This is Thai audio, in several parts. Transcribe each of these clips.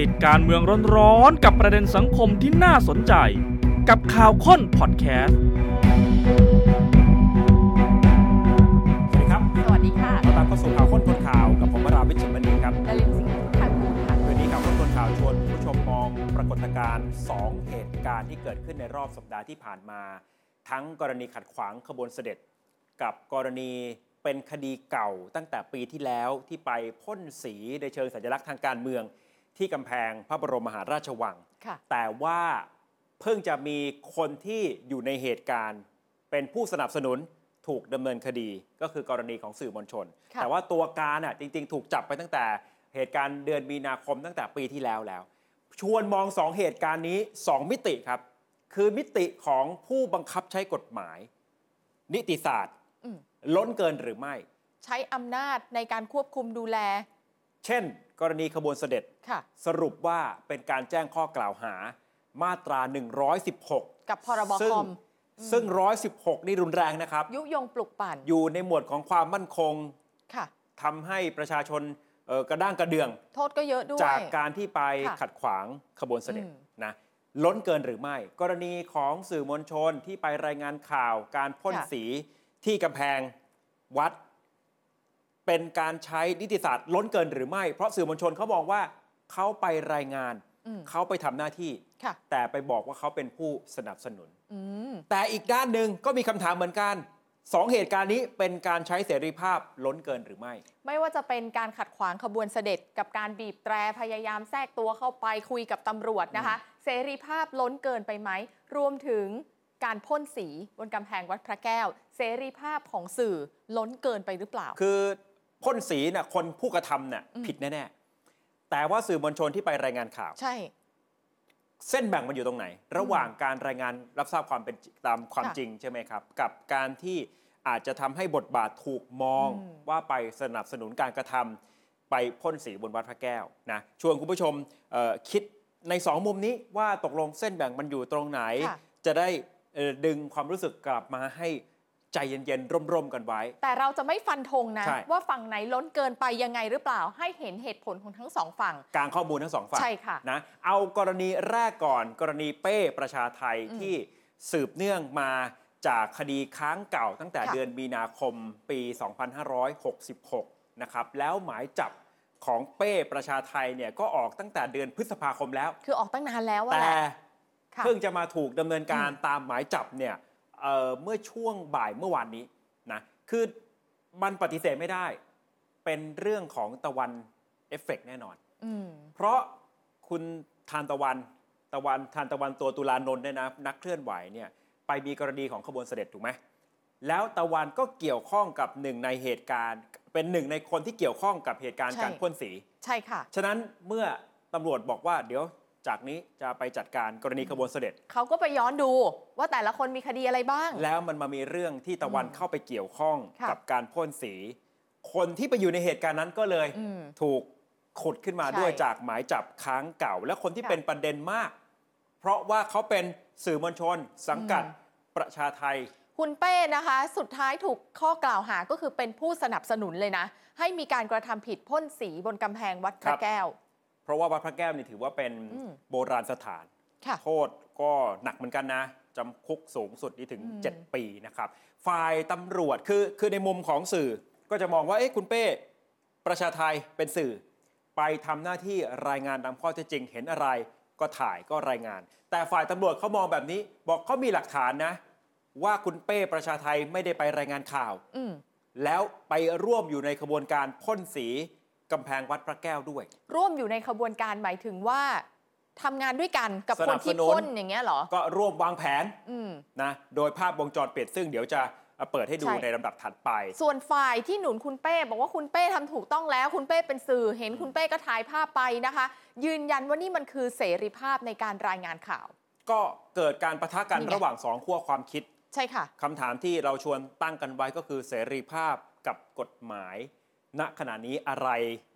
ติดการเมืองร้อนๆกับประเด็นสังคมที่น่าสนใจ กับข่าวค้นพอดแคสต์สวัสดีครับสวัสดีค่ะต้อนรับเข้าสู่ข่าวค้นคนข่าวกับผมวราวิชิตมณีครับดลินสิงห์ทางกูลค่ะวันนี้ข่าวค้นคนข่าวชวนคุณผู้ชมมองปรากฏการณ์2เหตุการณ์ที่เกิดขึ้นในรอบสัปดาห์ที่ผ่านมา ทั้งกรณีขัดขวางขบวนเสด็จ กับกรณีเป็นคดีเก่าตั้งแต่ปีที่แล้วที่ไปพ่นสีในเชิงสัญลักษณ์ทางการเมือง ที่กำแพงพระบรมมหาราชวัง ค่ะ แต่ว่าเพิ่งจะมีคนที่อยู่ในเหตุการณ์ เป็นผู้สนับสนุนถูกดำเนินคดีก็คือกรณีของสื่อมวลชน ค่ะ แต่ว่าตัวการอะจริง ๆ ถูกจับไปตั้งแต่เหตุการณ์เดือนมีนาคมตั้งแต่ปีที่แล้วแล้ว ชวนมองสองเหตุการณ์นี้สองมิติครับ คือมิติของผู้บังคับใช้กฎหมาย นิติศาสตร์ อืมล้นเกินหรือไม่ ใช้อำนาจในการควบคุมดูแล เช่น กรณีขบวนเสด็จค่ะสรุปว่าเป็นการแจ้งข้อกล่าวหามาตรา 116 กับพรบซึ่งคอม ซึ่ง 116 นี่รุนแรงนะครับ ยุยงปลุกปั่นอยู่ในหมวดของความมั่นคงค่ะ ทำให้ประชาชนเอ่อกระด้างกระเดื่อง โทษก็เยอะด้วย จากการที่ไปค่ะขัดขวางขบวนเสด็จอืม นะล้นเกินหรือไม่ กรณีของสื่อมวลชนที่ไปรายงานข่าวการพ่นสีที่กำแพงวัด เป็นการใช้นิติศาสตร์ล้นเกินหรือไม่ เพราะสื่อมวลชนเขาบอกว่าเขาไปรายงานอืมเขาไปทำหน้าที่ค่ะแต่ไปบอกว่าเขาเป็นผู้สนับสนุนอืมแต่อีกด้านหนึ่งก็มีคำถามเหมือนกันสองเหตุการณ์นี้เป็นการใช้เสรีภาพล้นเกินหรือไม่ ไม่ว่าจะเป็นการขัดขวางขบวนเสด็จ กับการบีบแตรพยายามแทรกตัวเข้าไปคุยกับตำรวจนะคะ เสรีภาพล้นเกินไปไหม รวมถึงการพ่นสีบนกำแพงวัดพระแก้ว เสรีภาพของสื่อล้นเกินไปหรือเปล่า คือ พ่นสีน่ะคนผู้กระทำน่ะอืมผิดแน่ๆแต่ว่าสื่อมวลชนที่ไปรายงานข่าว ใช่ เส้นแบ่งมันอยู่ตรงไหน ระหว่างการรายงานรับทราบความเป็นจริงตามความค่ะจริงใช่ไหมครับ กับการที่อาจจะทำให้บทบาทถูกมองอืมว่าไปสนับสนุนการกระทำไปพ่นสีบนวัดพระแก้วนะชวนคุณผู้ชมเอ่อคิดในสองมุมนี้ว่าตกลงเส้นแบ่งมันอยู่ตรงไหนค่ะจะได้เอ่อดึงความรู้สึกกลับมาให้ ใจเย็นๆ ร่มๆ กันไว้ แต่เราจะไม่ฟันธงนะ ใช่ ว่าฝั่งไหนล้นเกินไปยังไงหรือเปล่า ให้เห็นเหตุผลของทั้งสองฝั่ง กลางข้อมูลทั้งสองฝ่ายใช่ค่ะนะเอากรณีแรกก่อนกรณีเป้ประชาไทยอืมที่สืบเนื่องมาจากคดีค้างเก่าตั้งแต่ค่ะ เดือนมีนาคมปี 2566 นะครับ แล้วหมายจับของเป้ประชาไทยเนี่ยก็ออกตั้งแต่เดือนพฤษภาคมแล้ว คือออกตั้งนานแล้วอะแต่ แหละค่ะ เพิ่งจะมาถูกดำเนินการตามหมายจับเนี่ย เอ่อเมื่อช่วงบ่ายเมื่อวานนี้นะคือมันปฏิเสธไม่ได้ เป็นเรื่องของตะวันเอฟเฟกต์แน่นอนอืมเพราะคุณทานตะวันตะวันทานตะวันตัวตุลานนท์เนี่ยนะนักเคลื่อนไหวเนี่ยไปมีกรณีของขบวนเสด็จถูกไหมแล้วตะวันก็เกี่ยวข้องกับหนึ่งในเหตุการณ์ เป็นหนึ่งในคนที่เกี่ยวข้องกับเหตุการณ์ใช่การพ่นสี ใช่ค่ะ ฉะนั้นเมื่อตำรวจบอกว่าเดี๋ยว จากนี้จะไปจัดการกรณีขบวนเสด็จ เขาก็ไปย้อนดูว่าแต่ละคนมีคดีอะไรบ้าง แล้วมันมามีเรื่องที่ตะวันอืมเข้าไปเกี่ยวข้องค่ะกับการพ่นสี คนที่ไปอยู่ในเหตุการณ์นั้นก็เลยอืมถูกขุดขึ้นมาใช่ด้วยจากหมายจับค้างเก่า และคนที่ค่ะเป็นประเด็นมาก เพราะว่าเขาเป็นสื่อมวลชน สังกัดอืม ประชาไทย คุณเป้นะคะ สุดท้ายถูกข้อกล่าวหาก็คือเป็นผู้สนับสนุนเลยนะ ให้มีการกระทำผิดพ่นสีบนกำแพงวัดพครัระบแก้วเพ ราะว่าวัดพระแก้วนี่ถือว่าเป็นอืมโบราณสถานค่ะโทษก็หนักเหมือนกันนะจำคุกสูงสุดนี่ถึงอืม7ปีนะครับ ฝ่ายตำรวจคือคือในมุมของสื่อก็จะมองว่าเอ๊ะคุณเป้ประชาไทยเป็นสื่อ ไปทำหน้าที่รายงานตามข้อเท็จจริงเห็นอะไรก็ถ่ายก็รายงาน แต่ฝ่ายตำรวจเขามองแบบนี้ บอกเขามีหลักฐานนะ ว่าคุณเป้ประชาไทยไม่ได้ไปรายงานข่าวอืมแล้วไปร่วมอยู่ในขบวนการพ่นสี กำแพงวัดพระแก้วด้วย ร่วมอยู่ในขบวนการหมายถึงว่าทำงานด้วยกันกับสคนันบสที่นุนพ่นอย่างเงี้ยเหรอ ก็ร่วมวางแผนอืมนะโดยภาพวงจรปิดซึ่งเดี๋ยวจะเปิดให้ดูใช่ในลำดับถัดไป ส่วนฝ่ายที่หนุนคุณเป้บอกว่าคุณเป้ทำถูกต้องแล้ว คุณเป้เป็นสื่อเห็นคุณเป้ก็ถ่ายภาพไปนะคะ ยืนยันว่านี่มันคือเสรีภาพในการรายงานข่าว ก็เกิดการประทะกันนี่ไงระหว่างสองขั้วความคิด ใช่ค่ะคำถามที่เราชวนตั้งกันไว้ก็คือเสรีภาพกับกฎหมาย ณขณะนี้อะไร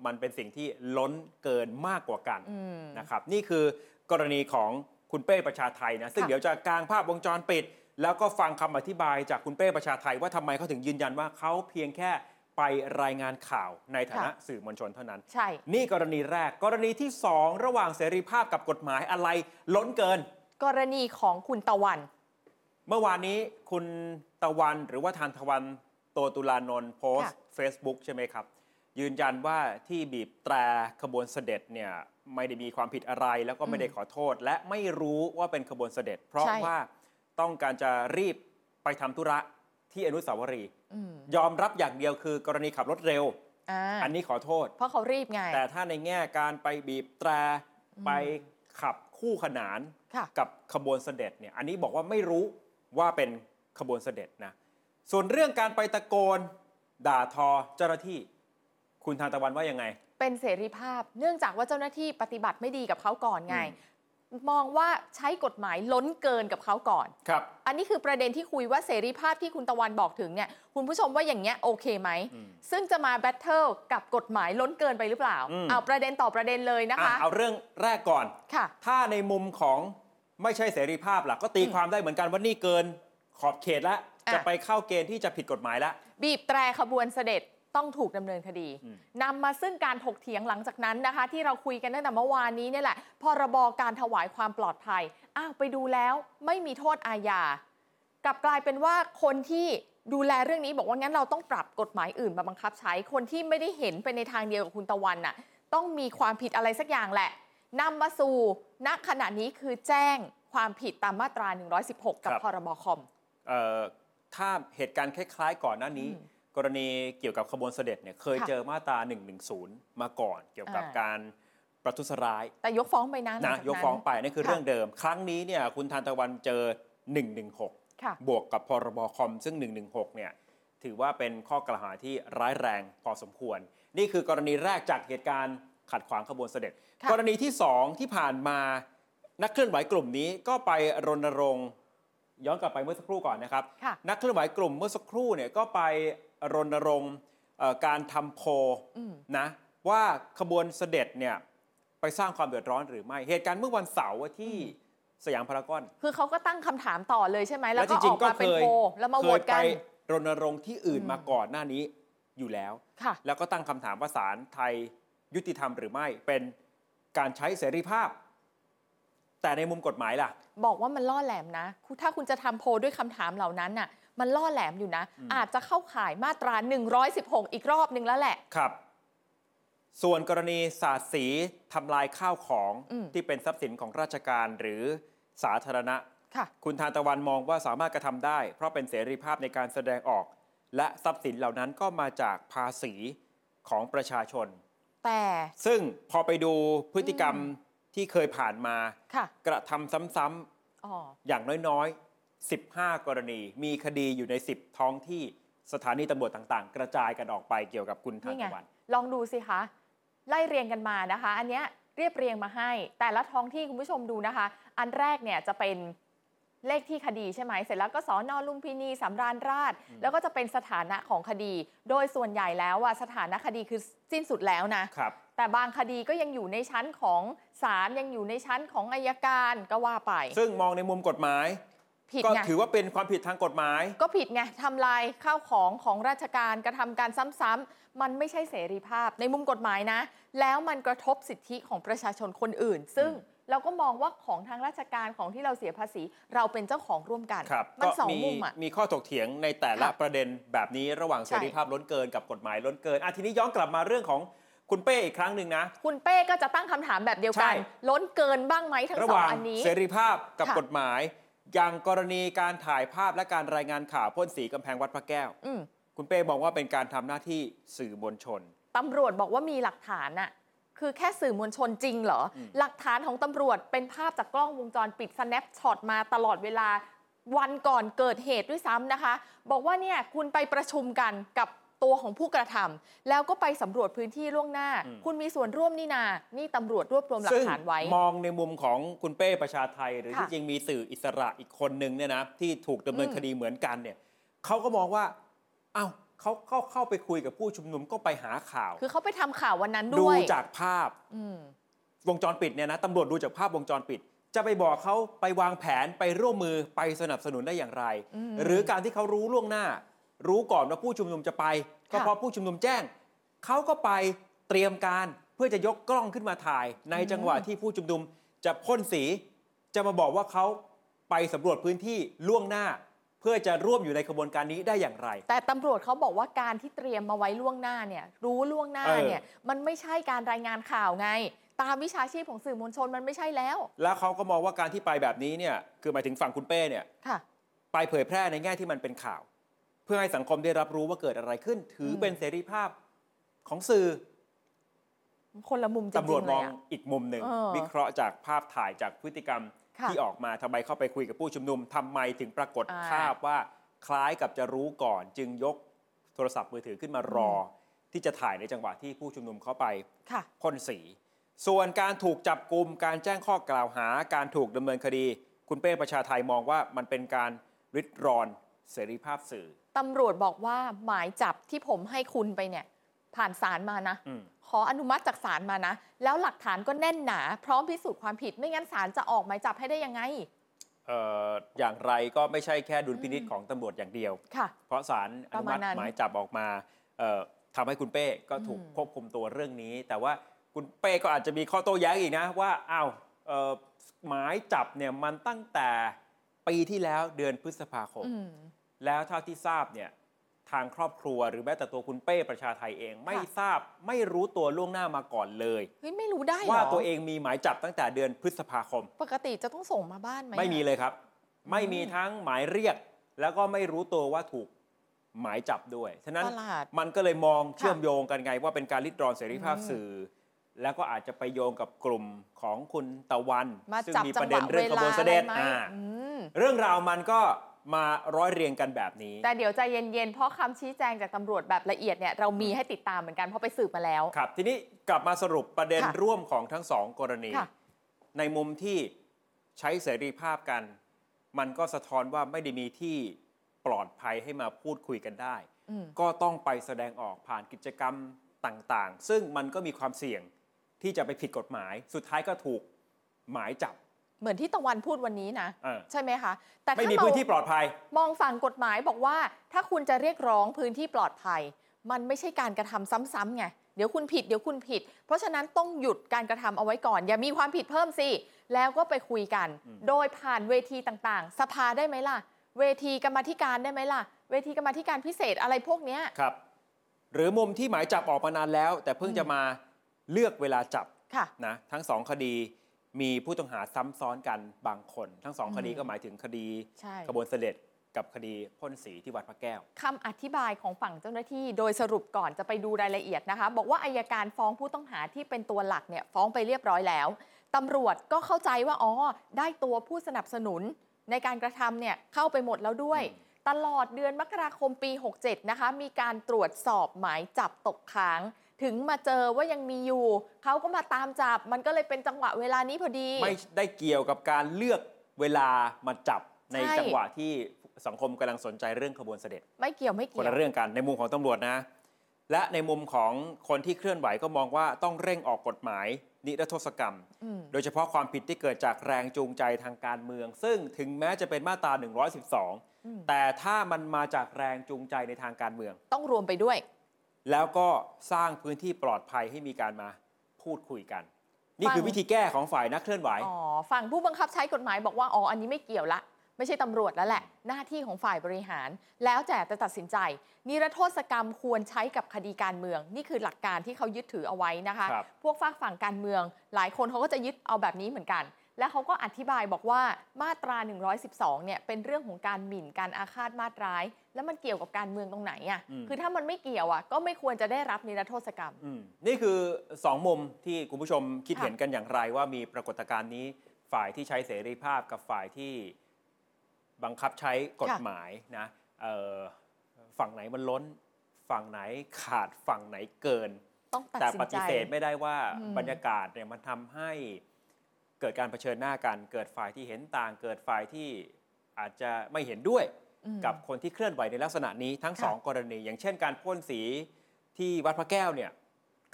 มันเป็นสิ่งที่ล้นเกินมากกว่ากันอืมนะครับนี่คือกรณีของคุณเป้ประชาไทยนะซึ่งค่ะเดี๋ยวจะกางภาพวงจรปิด แล้วก็ฟังคำอธิบายจากคุณเป้ประชาไทยว่าทำไมเขาถึงยืนยันว่าเขาเพียงแค่ไปรายงานข่าวในฐานะค่ะสื่อมวลชนเท่านั้น ใช่ นี่กรณีแรก กรณีที่ 2 ระหว่างเสรีภาพกับกฎหมายอะไรล้นเกิน กรณีของคุณตะวัน เมื่อวานนี้คุณตะวันหรือว่าทานตะวัน โตตุลานนท์โพสต์ค่ะ Facebook ใช่ไหมครับ ยืนยันว่าที่บีบแตรขบวนเสด็จเนี่ยไม่ได้มีความผิดอะไรแล้วก็ไม่ได้ขอโทษ และไม่รู้ว่าเป็นขบวนเสด็จ เพราะใช่ว่าต้องการจะรีบไปทำธุระที่อนุสาวรีย์อืมยอมรับอย่างเดียวคือกรณีขับรถเร็วอ่าอันนี้ขอโทษ เพราะเขารีบไง แต่ถ้าในแง่การไปบีบแตรไปขับคู่ขนานค่ะกับขบวนเสด็จเนี่ย อันนี้บอกว่าไม่รู้ว่าเป็นขบวนเสด็จนะ ส่วนเรื่องการไปตะโกน ด่าทอเจ้าหน้าที่ คุณทานตะวันว่ายังไง เป็นเสรีภาพ เนื่องจากว่าเจ้าหน้าที่ปฏิบัติไม่ดีกับเขาก่อนไงอืมองว่าใช้กฎหมายล้นเกินกับเขาก่อน ครับ อันนี้คือประเด็นที่คุยว่าเสรีภาพที่คุณตะวันบอกถึงเนี่ย คุณผู้ชมว่าอย่างเงี้ยโอเคไหม อืมซึ่งจะมาแบทเทิลกับกฎหมายล้นเกินไปหรือเปล่า อืม เอาประเด็นต่อประเด็นเลยนะอะคะเอาเรื่องแรกก่อน ค่ะ ถ้าในมุมของไม่ใช่เสรีภาพล่ะก็ตีอืมความได้เหมือนกันว่านี่เกินขอบเขตแล้ว อะ จะไปเข้าเกณฑ์ที่จะผิดกฎหมายแล้วบีบแตรขบวนเสด็จต้องถูกดำเนินคดีอืม นำมาซึ่งการถกเถียงหลังจากนั้นนะคะ ที่เราคุยกันตั้งแต่เมื่อวานนี้เนี่ยแหละพรบการถวายความปลอดภัยอ้าวไปดูแล้วไม่มีโทษอาญากลับกลายเป็นว่าคนที่ดูแลเรื่องนี้บอกว่างั้นเราต้องปรับกฎหมายอื่นมาบังคับใช้คนที่ไม่ได้เห็นไปในทางเดียวกับคุณตะวันน่ะต้องมีความผิดอะไรสักอย่างแหละนำมาสู่ณขณะนี้คือแจ้งความผิดตามมาตรา 116 กับครับ พรบคอม เอ่อ ถ้าเหตุการณ์คล้ายๆ ก่อนหน้านี้อืมกรณีเกี่ยวกับขบวนเสด็จเนี่ยเคยค่ะเจอมาตรา110มาก่อน เกี่ยวกับอ่าการประทุษร้าย แต่ยกฟ้องไปนะหลันะจากยกฟ้องไปนั่นคือค่ะเรื่องเดิม ครั้งนี้เนี่ยคุณทานตะวันเจอ 116ค่ะบวกกับพรบคอมซึ่ง 116 เนี่ยถือว่าเป็นข้อกล่าวหาที่ร้ายแรงพอสมควร นี่คือกรณีแรกจากเหตุการณ์ขัดขวางขบวนเสด็จค่ะกรณีที่ 2 ที่ผ่านมานักเคลื่อนไหวกลุ่มนี้ก็ไปรณรงค์ ย้อนกลับไปเมื่อสักครู่ก่อนนะครับค่ะนักเคลื่อนไหวกลุ่มเมื่อสักครู่เนี่ยก็ไปรณรงค์เอ่อการทำโพลอืมนะว่าขบวนเสด็จเนี่ยไปสร้างความเดือดร้อนหรือไม่ เหตุการณ์เมื่อวันเสาร์ที่สยามพารากอน คือเขาก็ตั้งคำถามต่อเลยใช่ไหม แล้วจก็อริองกๆก็มาเคเป็นยโพลแล้วมาโหเควตยกัไปนรณรงค์ที่อื่นอืมมาก่อนหน้านี้อยู่แล้วค่ะแล้วก็ตั้งคำถามว่าศาลไทยยุติธรรมหรือไม่เป็นการใช้เสรีภาพ แต่ในมุมกฎหมายล่ะ บอกว่ามันล่อแหลมนะคุณถ้าคุณจะทำโพลด้วยคำถามเหล่านั้นน่ะ มันล่อแหลมอยู่นะ อืม อาจจะเข้าข่ายมาตรา 116 อีกรอบนึงแล้วแหละ ครับ ส่วนกรณีสาดสีทำลายข้าวของอืม ที่เป็นทรัพย์สินของราชการหรือสาธารณะ ค่ะ คุณทานตะวันมองว่าสามารถกระทำได้ เพราะเป็นเสรีภาพในการแสดงออก และทรัพย์สินเหล่านั้นก็มาจากภาษีของประชาชน แต่ ซึ่งพอไปดูพฤติกรรมอืม ที่เคยผ่านมา ค่ะกระทำซ้ำอ๋อๆ อย่างน้อยๆ 15 กรณี มีคดีอยู่ใน 10 ท้องที่สถานีตำรวจต่างๆ กระจายกันออกไปเกี่ยวกับคุณทานนี่ไง ตะวัน ลองดูสิคะ ไล่เรียงกันมานะคะ อันเนี้ยเรียบเรียงมาให้ แต่ละท้องที่คุณผู้ชมดูนะคะ อันแรกเนี่ยจะเป็นเลขที่คดีใช่ไหม เสร็จแล้วก็สอนอลุมพินีสำราญราชแล้วก็จะเป็นสถานะของคดี โดยส่วนใหญ่แล้วว่าสถานะคดีคือสิ้นสุดแล้วนะ ครับ แต่บางคดีก็ยังอยู่ในชั้นของศาลยังอยู่ในชั้นของอายการก็ว่าไป ซึ่งมองในมุมกฎหมาย ผิดก็ไงถือว่าเป็นความผิดทางกฎหมาย ก็ผิดไงทำลายข้าวของของราชการกระทำการซ้ำๆมันไม่ใช่เสรีภาพ ในมุมกฎหมายนะ แล้วมันกระทบสิทธิของประชาชนคนอื่น ซึ่งเราก็มองว่าของทางราชการของที่เราเสียภาษี เราเป็นเจ้าของร่วมกัน ครับมันก็สองมีมุมอะ มีข้อถกเถียงในแต่ละค่ะประเด็นแบบนี้ระหว่างใช่เสรีภาพล้นเกินกับกฎหมายล้นเกินอะทีนี้ย้อนกลับมาเรื่องของ คุณเป้อีกครั้งหนึ่งนะ คุณเป้ก็จะตั้งคำถามแบบเดียวกันใช่ล้นเกินบ้างไหมทั้งระสหองว่างอันนี้ เสรีภาพกับค่ะกฎหมาย อย่างกรณีการถ่ายภาพและการรายงานข่าวพ่นสีกำแพงวัดพระแก้วอืมคุณเป้มองว่าเป็นการทำหน้าที่สื่อมวลชนตำรวจบอกว่ามีหลักฐานน่ะคือแค่สื่อมวลชนจริงเหรออืมหลักฐานของตำรวจเป็นภาพจากกล้องวงจรปิด snap shot มาตลอดเวลาวันก่อนเกิดเหตุด้วยซ้ำนะคะ บอกว่าเนี่ยคุณไปประชุมกันกับ ตัวของผู้กระทำแล้วก็ไปสำรวจพื้นที่ล่วงหน้า คุณมีส่วนร่วมนี่นา นี่ตำรวจรวบรวมหลัซึ่กงฐานไว้ มองในมุมของคุณเป้ประชาไทย หรือค่ะที่จริงมีสื่ออิสระอีกคนนึงเนี่ยนะที่ถูกดำเนินอืมคดีเหมือนกันเนี่ยเขาก็มองว่าอ้าวเขาเข้าเข้าไปคุยกับผู้ชุมนุมก็ไปหาข่าว คือเขาไปทำข่าววันนั้นดูด้วยจากภาพอืมวงจรปิดเนี่ยนะตำรวจดูจากภาพวงจรปิด จะไปบอกเขาไปวางแผนไปร่วมมือไปสนับสนุนได้อย่างไรอืมหรือการที่เขารู้ล่วงหน้า รู้ก่อนว่าผู้ชุมนุมจะไป ก็ค่ะเพราะผู้ชุมนุมแจ้ง เขาก็ไปเตรียมการเพื่อจะยกกล้องขึ้นมาถ่าย ในจังหวะที่ผู้ชุมนุมจะพ่นสี จะมาบอกว่าเขาไปสำรวจพื้นที่ล่วงหน้า เพื่อจะร่วมอยู่ในขบวนการนี้ได้อย่างไร แต่ตำรวจเขาบอกว่าการที่เตรียมมาไว้ล่วงหน้าเนี่ยรู้ล่วงหน้าเออเนี่ยมันไม่ใช่การรายงานข่าวไงตามวิชาชีพของสื่อมวลชนมันไม่ใช่แล้ว แล้วเขาก็มองว่าการที่ไปแบบนี้เนี่ย คือหมายถึงฝั่งคุณเป้เนี่ยค่ะไปเผยแพร่ในแง่ที่มันเป็นข่าว เพื่อให้สังคมได้รับรู้ว่าเกิดอะไรขึ้น ถือเป็นเสรีภาพของสื่อคนละมุมจริตำรวจงๆมเลอยงอะอีกมุมหนึ่งเออวิเคราะห์จากภาพถ่ายจากพฤติกรรมค่ะที่ออกมาทำไมเข้าไปคุยกับผู้ชุมนุมทำไมถึงปรากฏอ่าภาพว่าคล้ายกับจะรู้ก่อน จึงยกโทรศัพท์มือถือขึ้นมารออที่จะถ่ายในจังหวะที่ผู้ชุมนุมเข้าไปค่ะพ่นสี ส่วนการถูกจับกลุ่มการแจ้งข้อกล่าวหา การถูกดำเนินคดี คุณเป้ประชาไทยมองว่ามันเป็นการริดรอนเสรีภาพสื่อ ตำรวจบอกว่าหมายจับที่ผมให้คุณไปเนี่ย ผ่านศาลมานะอืมขออนุมัติจากศาลมานะ แล้วหลักฐานก็แน่นหนา พร้อมพิสูจน์ความผิดไม่งั้นศาลจะออกหมายจับให้ได้ยังไงเอ่ออย่างไรก็ไม่ใช่แค่ดุลพินิษของตำรวจอย่างเดียวค่ะเพราะศาลอนุมัติประมาณนั้นหมายจับออกมาเอ่อทำให้คุณเป้ก็ถูกอืมควบคุมตัวเรื่องนี้ แต่ว่าคุณเป้ก็อาจจะมีข้อโต้แย้งอีกนะว่าอ้าวเอ่อหมายจับเนี่ยมันตั้งแต่ปีที่แล้วเดือนพฤษภาคมอืม แล้วเท่าที่ทราบเนี่ยทางครอบครัวหรือแม้แต่ตัวคุณเป้ประชาไทยเอง ไม่ค่ะทราบไม่รู้ตัวล่วงหน้ามาก่อนเลยเฮ้ยไม่รู้ได้เหรอว่าตัวเองมีหมายจับตั้งแต่เดือนพฤษภาคม ปกติจะต้องส่งมาบ้านไหมไม่มีอะเลยครับ ไม่มีทั้งหมายเรียก แล้วก็ไม่รู้ตัวว่าถูกหมายจับด้วย ฉะนั้นประหลาดมันก็เลยมองเชื่อมโยงกันไง ว่าเป็นการลิดรอนเสรีภาพอืมสื่อ แล้วก็อาจจะไปโยงกับกลุ่มของคุณตะวันมาซึ่งจับมีจัปงระหเด็วะนเวเรื่องขลาบวนอะเสไรด็จไหมอ่าอืมเรื่องราวมันก็ มาร้อยเรียงกันแบบนี้ แต่เดี๋ยวใจเย็น ๆ เพราะคำชี้แจงจากตำรวจแบบละเอียดเนี่ยเรามีให้ติดตามเหมือนกันเพราะไปสืบมาแล้ว ครับ ทีนี้กลับมาสรุปประเด็นค่ะร่วมของทั้งสองกรณี ค่ะ ในมุมที่ใช้เสรีภาพกัน มันก็สะท้อนว่าไม่ได้มีที่ปลอดภัยให้มาพูดคุยกันได้ อืม ก็ต้องไปแสดงออกผ่านกิจกรรมต่างๆ ซึ่งมันก็มีความเสี่ยงที่จะไปผิดกฎหมาย สุดท้ายก็ถูกหมายจับ เหมือนที่ตะวันพูดวันนี้นะ เออ ใช่ไหมคะ แต่ไม่ถ้ามีเราพื้นที่ปลอดภัย มองฝั่งกฎหมายบอกว่า ถ้าคุณจะเรียกร้องพื้นที่ปลอดภัย มันไม่ใช่การกระทำซ้ำๆไงเดี๋ยวคุณผิดเดี๋ยวคุณผิด เพราะฉะนั้นต้องหยุดการกระทำเอาไว้ก่อน อย่ามีความผิดเพิ่มสิ แล้วก็ไปคุยกัน อืม โดยผ่านเวทีต่างๆ สภาได้ไหมล่ะ เวทีกรรมาธิการได้ไหมล่ะ เวทีกรรมาธิการพิเศษอะไรพวกเนี้ย ครับ หรือมุมที่หมายจับออกมานานแล้ว แต่เพิ่งอืมจะมาเลือกเวลาจับค่ะ นะทั้งสองคดี มีผู้ต้องหาซ้ำซ้อนกันบางคน ทั้งสองอืมคดีก็หมายถึงคดีใช่ ขบวนเสด็จกับคดีพ่นสีที่วัดพระแก้ว คำอธิบายของฝั่งเจ้าหน้าที่โดยสรุปก่อนจะไปดูรายละเอียดนะคะ บอกว่าอายการฟ้องผู้ต้องหาที่เป็นตัวหลักเนี่ยฟ้องไปเรียบร้อยแล้วตำรวจก็เข้าใจว่าอ๋อได้ตัวผู้สนับสนุนในการกระทำเนี่ยเข้าไปหมดแล้วด้วยอืมตลอดเดือนมกราคมปี 67 นะคะ มีการตรวจสอบหมายจับตกค้าง ถึงมาเจอว่ายังมีอยู่ เขาก็มาตามจับ มันก็เลยเป็นจังหวะเวลานี้พอดี ไม่ได้เกี่ยวกับการเลือกเวลามาจับในใช่ จังหวะที่สังคมกำลังสนใจเรื่องขบวนเสด็จ ไม่เกี่ยวไม่คนเกี่ยว ละเรื่องกันในมุมของตำรวจนะ และในมุมของคนที่เคลื่อนไหวก็มองว่าต้องเร่งออกกฎหมาย นิรโทษกรรม อืม โดยเฉพาะความผิดที่เกิดจากแรงจูงใจทางการเมือง ซึ่งถึงแม้จะเป็นมาตรา อืม 112 แต่ถ้ามันมาจากแรงจูงใจในทางการเมือง ต้องรวมไปด้วย แล้วก็สร้างพื้นที่ปลอดภัยให้มีการมาพูดคุยกัน นี่คือฟังวิธีแก้ของฝ่ายนักเคลื่อนไหวอ๋อฝั่งผู้บังคับใช้กฎหมายบอกว่าอ๋ออันนี้ไม่เกี่ยวละไม่ใช่ตำรวจแล้วแหละ หน้าที่ของฝ่ายบริหาร แล้วแต่จะตัดสินใจ นิรโทษกรรมควรใช้กับคดีการเมือง นี่คือหลักการที่เขายึดถือเอาไว้นะคะครับพวกฝากฝั่งการเมือง หลายคนเขาก็จะยึดเอาแบบนี้เหมือนกัน และเขาก็อธิบายบอกว่ามาตรา 112 เนี่ยเป็นเรื่องของการหมิ่นการอาฆาตมาตร้าย แล้วมันเกี่ยวกับการเมืองตรงไหนอะอืมคือถ้ามันไม่เกี่ยวอะก็ไม่ควรจะได้รับนิรโทษกรรมอืมนี่คือ 2 มุมที่คุณผู้ชมคิดค่ะเห็นกันอย่างไรว่ามีปรากฏการณ์นี้ฝ่ายที่ใช้เสรีภาพกับฝ่ายที่บังคับใช้กฎหมายนะเอ่อฝั่งไหนมันล้น ฝั่งไหนขาดฝั่งไหนเกินต้องตัดแต่สินปใจฏิเสธไม่ได้ว่าอืมบรรยากาศเนี่ยมันทำให้ เกิดการเผชิญหน้ากัน เกิดฝ่ายที่เห็นต่าง เกิดฝ่ายที่อาจจะไม่เห็นด้วยอืมกับคนที่เคลื่อนไหวในลักษณะนี้ทั้งค่ะสองกรณี อย่างเช่น การพ่นสีที่วัดพระแก้วเนี่ย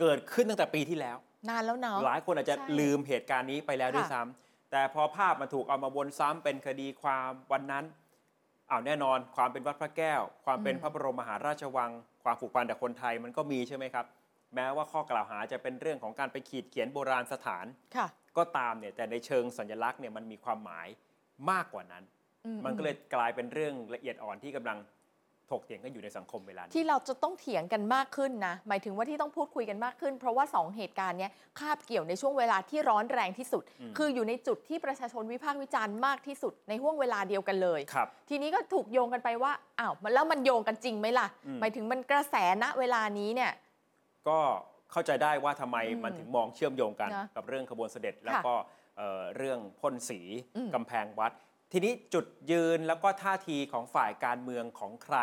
เกิดขึ้นตั้งแต่ปีที่แล้ว นานแล้วเนาะหลายคนอาจจะใช่ลืมเหตุการณ์นี้ไปแล้วค่ะด้วยซ้ำแต่พอภาพมันถูกเอามาวนซ้ำเป็นคดีความวันนั้นอ้าวแน่นอน ความเป็นวัดพระแก้ว ความเป็นอืมพระบรมมหาราชวัง ความผูกพันกับคนไทยมันก็มีใช่ไหมครับ แม้ว่าข้อกล่าวหาจะเป็นเรื่องของการไปขีดเขียนโบราณสถานค่ะก็ตามเนี่ยแต่ในเชิงสัญลักษณ์เนี่ยมันมีความหมายมากกว่านั้นอืมันก็เลยกลายเป็นเรื่องละเอียดอ่อนที่กำลังถกเถียงกันอยู่ในสังคมเวลานี้ที่เราจะต้องเถียงกันมากขึ้นนะ หมายถึงว่าที่ต้องพูดคุยกันมากขึ้น เพราะว่า 2 เหตุการณ์เนี้ยคาบเกี่ยวในช่วงเวลาที่ร้อนแรงที่สุดอืมคืออยู่ในจุดที่ประชาชนวิพากษ์วิจารณ์มากที่สุดในห่วงเวลาเดียวกันเลยครับทีนี้ก็ถูกโยงกันไปว่าอ้าวมันแล้วมันโยงกันจริงไหมล่ะอืมหมายถึงมันกระแสณเวลานี้เนี่ย ก็เข้าใจได้ว่าทำไมอืมมันถึงมองเชื่อมโยงกันนะกับเรื่องขบวนเสด็จ แล้วก็เอ่อเรื่องพ่นสีอืม กำแพงวัด ทีนี้จุดยืนแล้วก็ท่าทีของฝ่ายการเมืองของใคร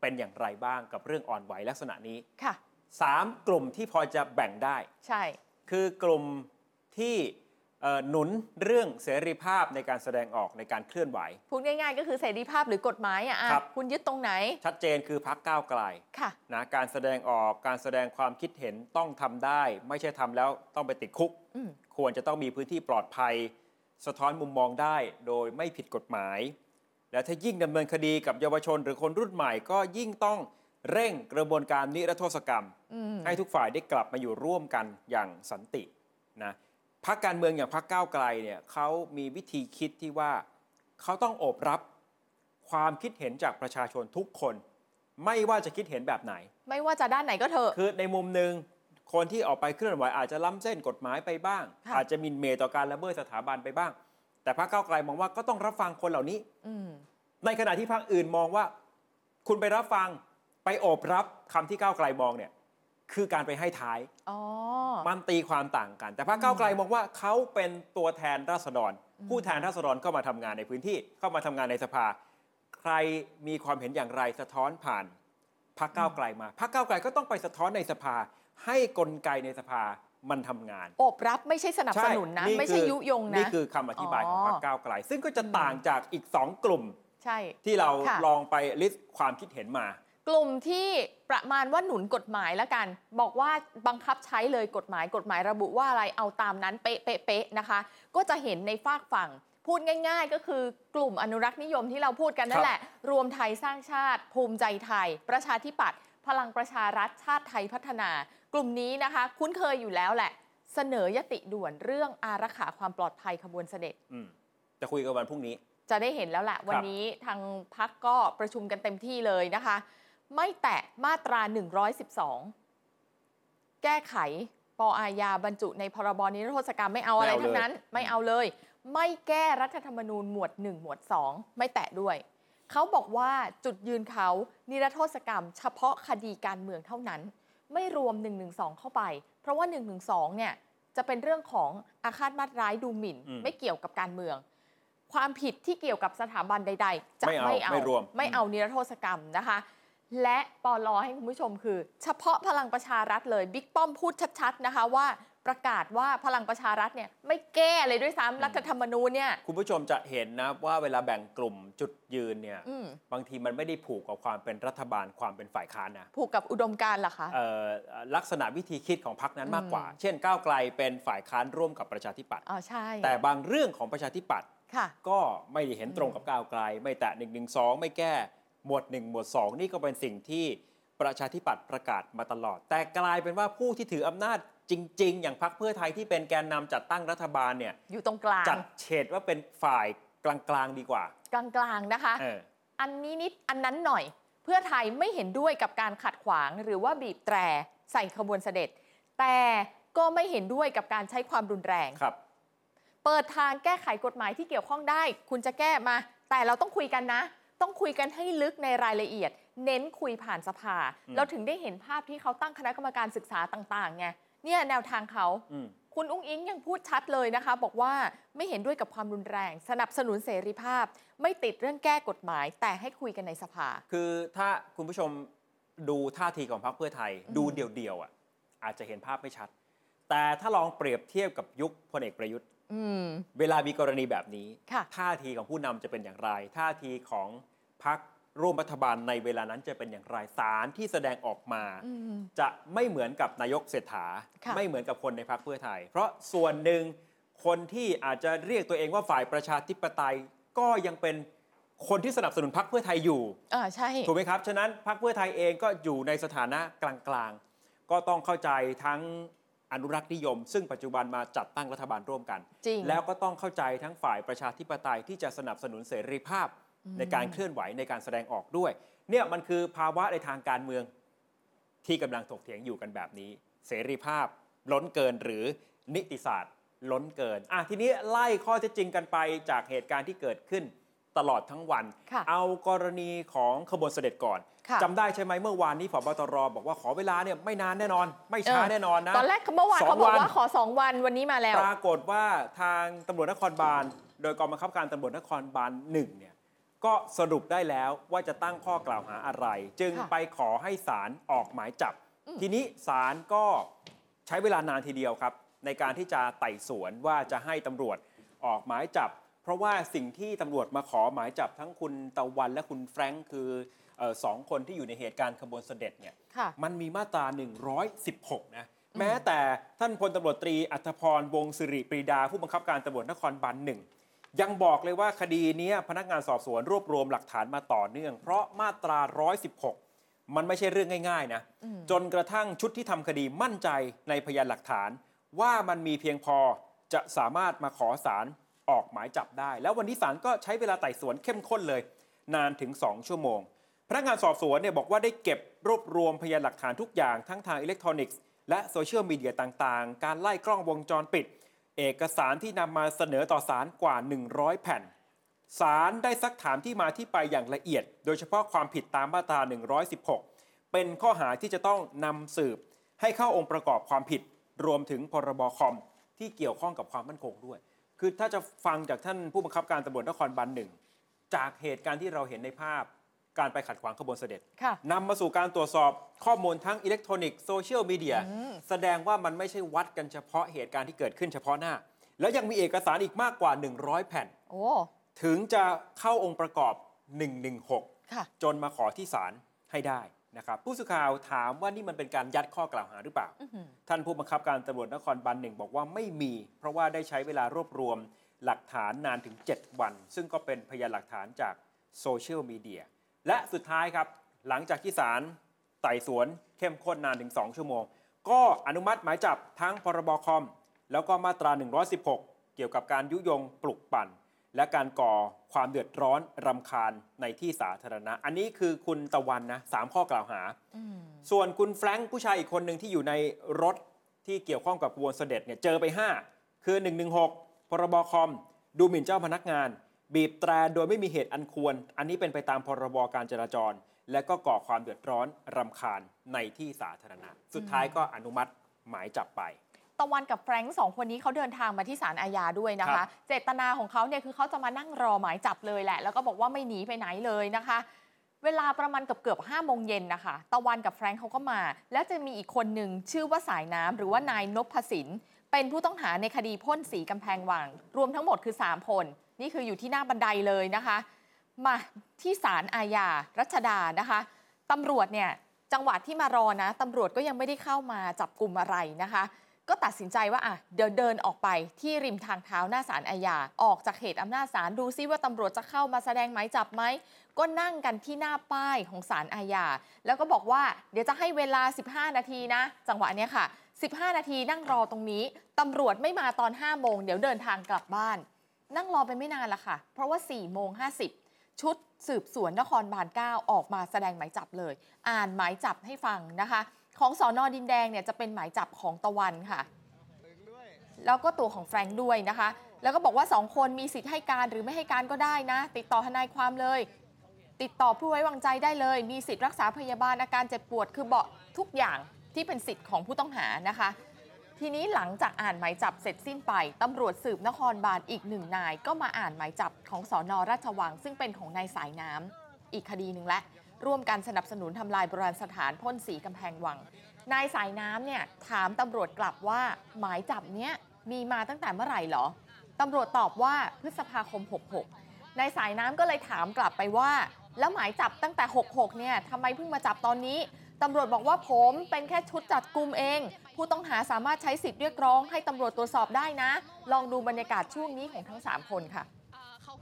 เป็นอย่างไรบ้างกับเรื่องอ่อนไหวลักษณะนี้ค่ะ สามกลุ่มที่พอจะแบ่งได้ ใช่ คือกลุ่มที่เอ่อ หนุนเรื่องเสรีภาพในการแสดงออกในการเคลื่อนไหว พูดง่ายๆ ก็คือเสรีภาพหรือกฎหมายอะอะครับ คุณยึดตรงไหน ชัดเจนคือพักก้าวไกลค่ะ นะการแสดงออกการแสดงความคิดเห็นต้องทำได้ ไม่ใช่ทำแล้วต้องไปติดคุก อืม ควรจะต้องมีพื้นที่ปลอดภัย สะท้อนมุมมองได้โดยไม่ผิดกฎหมาย และถ้ายิ่งดำเนินคดีกับเยาวชนหรือคนรุ่นใหม่ก็ยิ่งต้องเร่งกระบวนการนิรโทษกรรม อืม ให้ทุกฝ่ายได้กลับมาอยู่ร่วมกันอย่างสันตินะ พักการเมืองอย่างพักก้าวไกลเนี่ยเขามีวิธีคิดที่ว่าเขาต้องโอบรับความคิดเห็นจากประชาชนทุกคน ไม่ว่าจะคิดเห็นแบบไหน ไม่ว่าจะด้านไหนก็เถอะ คือในมุมหนึ่งคนที่ออกไปเคลื่อนไหวอาจจะล้ำเส้นกฎหมายไปบ้างค่ะอาจจะหมินเหมต่อการละเมิดสถาบันไปบ้าง แต่พรรคก้าวไกลมองว่าก็ต้องรับฟังคนเหล่านี้อืมในขณะที่พรรคอื่นมองว่า คุณไปรับฟังไปโอบรับคำที่ก้าวไกลมองเนี่ย คือการไปให้ท้ายอ๋อมันตีความต่างกัน แต่พรรคก้าวไกลมองว่าเขาเป็นตัวแทนราษฎรอืมผู้แทนราษฎรเข้ามาทำงานในพื้นที่เข้ามาทำงานในสภา ใครมีความเห็นอย่างไรสะท้อนผ่านพรรคก้าวไกลมาพรรคก้าวไกลก็ต้องไปสะท้อนในสภา ให้กลไกในสภามันทำงานโอบรับไม่ใช่สนับสนุนนะไม่ใช่คือยุยงนะนี่คือคำอธิบายของอ๋อพรรคก้าวไกล ซึ่งก็จะต่างจากอีกสองกลุ่มใช่ที่เราค่ะลองไปลิสต์ความคิดเห็นมา กลุ่มที่ประมาณว่าหนุนกฎหมายแล้วกัน บอกว่าบังคับใช้เลยกฎหมายกฎหมายระบุว่าอะไรเอาตามนั้นเป๊ะเป๊ะเป๊ะนะคะ ก็จะเห็นในฝากฝั่งพูดง่าย ๆ ก็คือกลุ่มอนุรักษ์นิยมที่เราพูดกันนั่ครันบแหละ รวมไทยสร้างชาติ ภูมิใจไทย ประชาธิปัตย์พลังประชารัฐชาติไทยพัฒนา กลุ่มนี้นะคะ คุ้นเคยอยู่แล้วแหละ เสนอยติด่วนเรื่องอารักขาความปลอดภัยขบวนเสด็จอืมจะคุยกันวันพรุ่งนี้ จะได้เห็นแล้วแหละวันนี้ทางพักก็ประชุมกันเต็มที่เลยนะคะ ไม่แตะมาตรา 112 แก้ไขปอาญาบรรจุในพรบนิรโทษกรรมไม่เอาอะไรไม่เอาเลยทั้งนั้น ไม่เอาเลย ไม่แก้รัฐธรรมนูญหมวด 1 หมวด 2 ไม่แตะด้วย เขาบอกว่าจุดยืนเขานิรโทษกรรม เฉพาะคดีการเมืองเท่านั้น ไม่รวม 112 เข้าไป เพราะว่า 112 เนี่ยจะเป็นเรื่องของอาฆาตมาตร้ายดูหมิ่นอืมไม่เกี่ยวกับการเมือง ความผิดที่เกี่ยวกับสถาบันใด ๆ จะไม่เอาไม่เอาไม่รวมไม่เอานิรโทษกรรมนะคะ และปอลอให้คุณผู้ชมคือ เฉพาะพลังประชารัฐเลยบิ๊กป้อมพูดชัด ๆ นะคะว่าประกาศว่าพลังประชารัฐเนี่ยไม่แก้เลยด้วยซ้ำรัฐธรรมนูญเนี่ย คุณผู้ชมจะเห็นนะว่าเวลาแบ่งกลุ่มจุดยืนเนี่ยอืม บางทีมันไม่ได้ผูกกับความเป็นรัฐบาลความเป็นฝ่ายค้านนะผูกกับอุดมการณ์เหรอคะ เอ่อลักษณะวิธีคิดของพรรคนั้นมากกว่าอืมเช่น ก้าวไกลเป็นฝ่ายค้านร่วมกับประชาธิปัตย์อ๋อใช่แต่บางเรื่องของประชาธิปัตย์ค่ะ ก็ไม่ได้เห็นตรงกับก้าวไกล ไม่แตะ1นึไม่แก้ หมวด 1 หมวด 2 นี่ก็เป็นสิ่งที่ประชาธิปัตย์ประกาศมาตลอด แต่กลายเป็นว่าผู้ที่ถืออำนาจจริง ๆ อย่างพรรคเพื่อไทยที่เป็นแกนนำจัดตั้งรัฐบาลเนี่ยอยู่ตรงกลางจัดเฉดว่าเป็นฝ่ายกลางๆดีกว่า กลางๆนะคะเอออันนี้นิดอันนั้นหน่อย เพื่อไทยไม่เห็นด้วยกับการขัดขวางหรือว่าบีบแตรใส่ขบวนเสด็จ แต่ก็ไม่เห็นด้วยกับการใช้ความรุนแรงครับ เปิดทางแก้ไขกฎหมายที่เกี่ยวข้องได้ คุณจะแก้มา แต่เราต้องคุยกันนะ ต้องคุยกันให้ลึกในรายละเอียด เน้นคุยผ่านสภาอืมเราถึงได้เห็นภาพที่เขาตั้งคณะกรรมการศึกษาต่างๆไงเนี่ยแนวทางเขาอืมคุณอุ้งอิงยังพูดชัดเลยนะคะ บอกว่าไม่เห็นด้วยกับความรุนแรง สนับสนุนเสรีภาพ ไม่ติดเรื่องแก้กฎหมาย แต่ให้คุยกันในสภา คือถ้าคุณผู้ชมดูท่าทีของพรรคเพื่อไทยอืมดูเดี่ยวๆอะอาจจะเห็นภาพไม่ชัด แต่ถ้าลองเปรียบเทียบกับยุคพลเอกประยุทธ์อืม เวลามีกรณีแบบนี้ค่ะท่าทีของผู้นำจะเป็นอย่างไร ท่าทีของพรรคร่วมรัฐบาลในเวลานั้นจะเป็นอย่างไรสารที่แสดงออกมาอืมจะไม่เหมือนกับนายกเศรษฐาค่ะไม่เหมือนกับคนในพรรคเพื่อไทย เพราะส่วนหนึ่งคนที่อาจจะเรียกตัวเองว่าฝ่ายประชาธิปไตยก็ยังเป็นคนที่สนับสนุนพรรคเพื่อไทยอยู่เออใช่ถูกไหมครับ ฉะนั้นพรรคเพื่อไทยเองก็อยู่ในสถานะกลางๆ ก็ต้องเข้าใจทั้ง อนุรักษ์นิยม ซึ่งปัจจุบันมาจัดตั้งรัฐบาลร่วมกัน จริง แล้วก็ต้องเข้าใจทั้งฝ่ายประชาธิปไตยที่จะสนับสนุนเสรีภาพในการเคลื่อนไหวในการแสดงออกด้วย เนี่ยมันคือภาวะในทางการเมืองที่กำลังถกเถียงอยู่กันแบบนี้ เสรีภาพล้นเกินหรือนิติศาสตร์ล้นเกินอะทีนี้ไล่ข้อเท็จจริงกันไปจากเหตุการณ์ที่เกิดขึ้น ตลอดทั้งวัน ค่ะเอากรณีของขบวนเสด็จก่อนค่ะ จำได้ใช่ไหมเมื่อวานนี้ผบตรบอกว่าขอเวลาเนี่ยไม่นานแน่นอน ไม่ช้าเออแน่นอนนะตอนแรกเมื่อวานสองเขาบอกวันว่าขอสองวันวันนี้มาแล้ว ปรากฏว่าทางตำรวจนครบาล โดยกองบังคับการตำรวจนครบาลหนึ่งเนี่ยก็สรุปได้แล้วว่าจะตั้งข้อกล่าวหาอะไร จึงค่ะไปขอให้ศาลออกหมายจับ อืม ทีนี้ศาลก็ใช้เวลานานทีเดียวครับ ในการที่จะไต่สวนว่าจะให้ตำรวจออกหมายจับ เพราะว่าสิ่งที่ตำรวจมาขอหมายจับทั้งคุณตะวันและคุณแฟรงค์คือเออสองคนที่อยู่ในเหตุการณ์ขบวนเสด็จเนี่ยค่ะ มันมีมาตรา 116 นะ แม้แต่ท่านพลตำรวจตรีอัธพรวงศิริปรีดา ผู้บังคับการตำรวจนครบาลหนึ่งยังบอกเลยว่าคดีเนี้ยพนักงานสอบสวนรวบรวมหลักฐานมาต่อเนื่อง เพราะมาตรา 116 มันไม่ใช่เรื่องง่าย ๆ นะอืมจนกระทั่งชุดที่ทำคดีมั่นใจในพยานหลักฐาน ว่ามันมีเพียงพอจะสามารถมาขอสาร ออกหมายจับได้ แล้ววันนี้ศาลก็ใช้เวลาไต่สวนเข้มข้นเลย นานถึง 2 ชั่วโมง พนักงานสอบสวนเนี่ยบอกว่าได้เก็บรวบรวมพยานหลักฐานทุกอย่างทั้งทางอิเล็กทรอนิกส์และโซเชียลมีเดียต่างๆ การไล่กล้องวงจรปิด เอกสารที่นำมาเสนอต่อศาลกว่า 100 แผ่นศาลได้ซักถามที่มาที่ไปอย่างละเอียด โดยเฉพาะความผิดตามมาตรา 116 เป็นข้อหาที่จะต้องนำสืบ ให้เข้าองค์ประกอบความผิด รวมถึงพรบคอมที่เกี่ยวข้องกับความมั่นคงด้วย คือถ้าจะฟังจากท่านผู้บังคับการตำรวจนครบาลหนึ่งจากเหตุการณ์ที่เราเห็นในภาพการไปขัดขวางขบวนเสด็จค่ะนำมาสู่การตรวจสอบข้อมูลทั้งอิเล็กทรอนิกส์โซเชียลมีเดียอืมแสดงว่ามันไม่ใช่วัดกันเฉพาะเหตุการณ์ที่เกิดขึ้นเฉพาะหน้า แล้วยังมีเอกสารอีกมากกว่า 100 แผ่นโอ้ถึงจะเข้าองค์ประกอบ 116ค่ะจนมาขอที่ศาลให้ได้ นะครับผู้สื่อข่าวถามว่านี่มันเป็นการยัดข้อกล่าวหาหรือเปล่าอื้อหือท่านผู้บังคับการตำรวจนครบาลหนึ่งบอกว่าไม่มี เพราะว่าได้ใช้เวลารวบรวมหลักฐานนานถึง 7 วัน ซึ่งก็เป็นพยานหลักฐานจากโซเชียลมีเดียและสุดท้ายครับ หลังจากที่ศาลไต่สวนเข้มข้นนานถึง 2 ชั่วโมง ก็อนุมัติหมายจับทั้งพรบคอม แล้วก็มาตรา 116 เกี่ยวกับการยุยงปลุกปั่น และการก่อความเดือดร้อนรำคาญในที่สาธารณะ อันนี้คือคุณตะวันนะสามข้อกล่าวหาอืมส่วนคุณแฟรงค์ผู้ชายอีกคนหนึ่งที่อยู่ในรถที่เกี่ยวข้องกับขบวนเสด็จเนี่ยเจอไป 5 คือ 116 พรบคอม ดูหมิ่นเจ้าพนักงาน บีบแตรโดยไม่มีเหตุอันควร อันนี้เป็นไปตามพรบการจราจร และก็ก่อความเดือดร้อนรำคาญในที่สาธารณะ สุดท้ายก็อนุมัติหมายจับไป ตะวันกับแฟรงค์สองคนนี้เขาเดินทางมาที่ศาลอาญาด้วยนะครัคะบเจตนาของเขาเนี่ยคือเขาจะมานั่งรอหมายจับเลยแหละ แล้วก็บอกว่าไม่หนีไปไหนเลยนะคะ เวลาประมาณเกือบเกือบห้าโมงเย็นนะคะ ตะวันกับแฟรงค์เขาก็มา แล้วจะมีอีกคนหนึ่งชื่อว่าสายน้ำหรือว่านายนพสินเป็นผู้ต้องหาในคดีพ่นสีกำแพงวัง รวมทั้งหมดคือ 3 คน นี่คืออยู่ที่หน้าบันไดเลยนะคะ มาที่ศาลอาญารัชดานะคะตำรวจเนี่ยจังหวะที่มารอนะตำรวจก็ยังไม่ได้เข้ามาจับกลุ่มอะไรนะคะ ก็ตัดสินใจว่าอะเดินเดินออกไปที่ริมทางเท้าหน้าศาลอาญาออกจากเขตอำนาจศาลดูซิว่าตำรวจจะเข้ามาแสดงหมายจับไหมก็นั่งกันที่หน้าป้ายของศาลอาญาแล้วก็บอกว่าเดี๋ยวจะให้เวลา 15 นาทีนะ จังหวะเนี้ยค่ะ 15 นาทีนั่งรอตรงนี้ตำรวจไม่มาตอน5โมงเดี๋ยวเดินทางกลับบ้าน นั่งรอไปไม่นานละค่ะ เพราะว่า4โมง50 ชุดสืบสวนนครบาล9ออกมาแสดงหมายจับเลย อ่านหมายจับให้ฟังนะคะ ของสอนอดินแดงเนี่ยจะเป็นหมายจับของตะวันค่ะ แล้วก็ตัวของแฟรงค์ด้วยนะคะ แล้วก็บอกว่า 2 คนมีสิทธิ์ให้การหรือไม่ให้การก็ได้นะ ติดต่อทนายความเลย ติดต่อผู้ไว้วางใจได้เลย มีสิทธิ์รักษาพยาบาลอาการเจ็บปวดคือเบาะทุกอย่างที่เป็นสิทธิ์ของผู้ต้องหานะคะ ทีนี้หลังจากอ่านหมายจับเสร็จสิ้นไปตำรวจสืบนครบาลอีกหนึ่งนาย ก็มาอ่านหมายจับของสอนอราชวัง ซึ่งเป็นของนายสายน้ำอีกคดีหนึ่งและ ร่วมกันสนับสนุนทำลายโบราณสถานพ่นสีกำแพงวัง นายสายน้ำเนี่ยถามตำรวจกลับว่าหมายจับเนี้ยมีมาตั้งแต่เมื่อไหร่เหรอตำรวจตอบว่าพฤษภาคม 66 นายสายน้ำก็เลยถามกลับไปว่า แล้วหมายจับตั้งแต่ 66 เนี่ยทำไมเพิ่งมาจับตอนนี้ตำรวจบอกว่าผมเป็นแค่ชุดจัดกลุ่มเอง ผู้ต้องหาสามารถใช้สิทธิ์เรียกร้องให้ตำรวจตรวจสอบได้นะ ลองดูบรรยากาศช่วงนี้ของทั้ง 3 คนค่ะ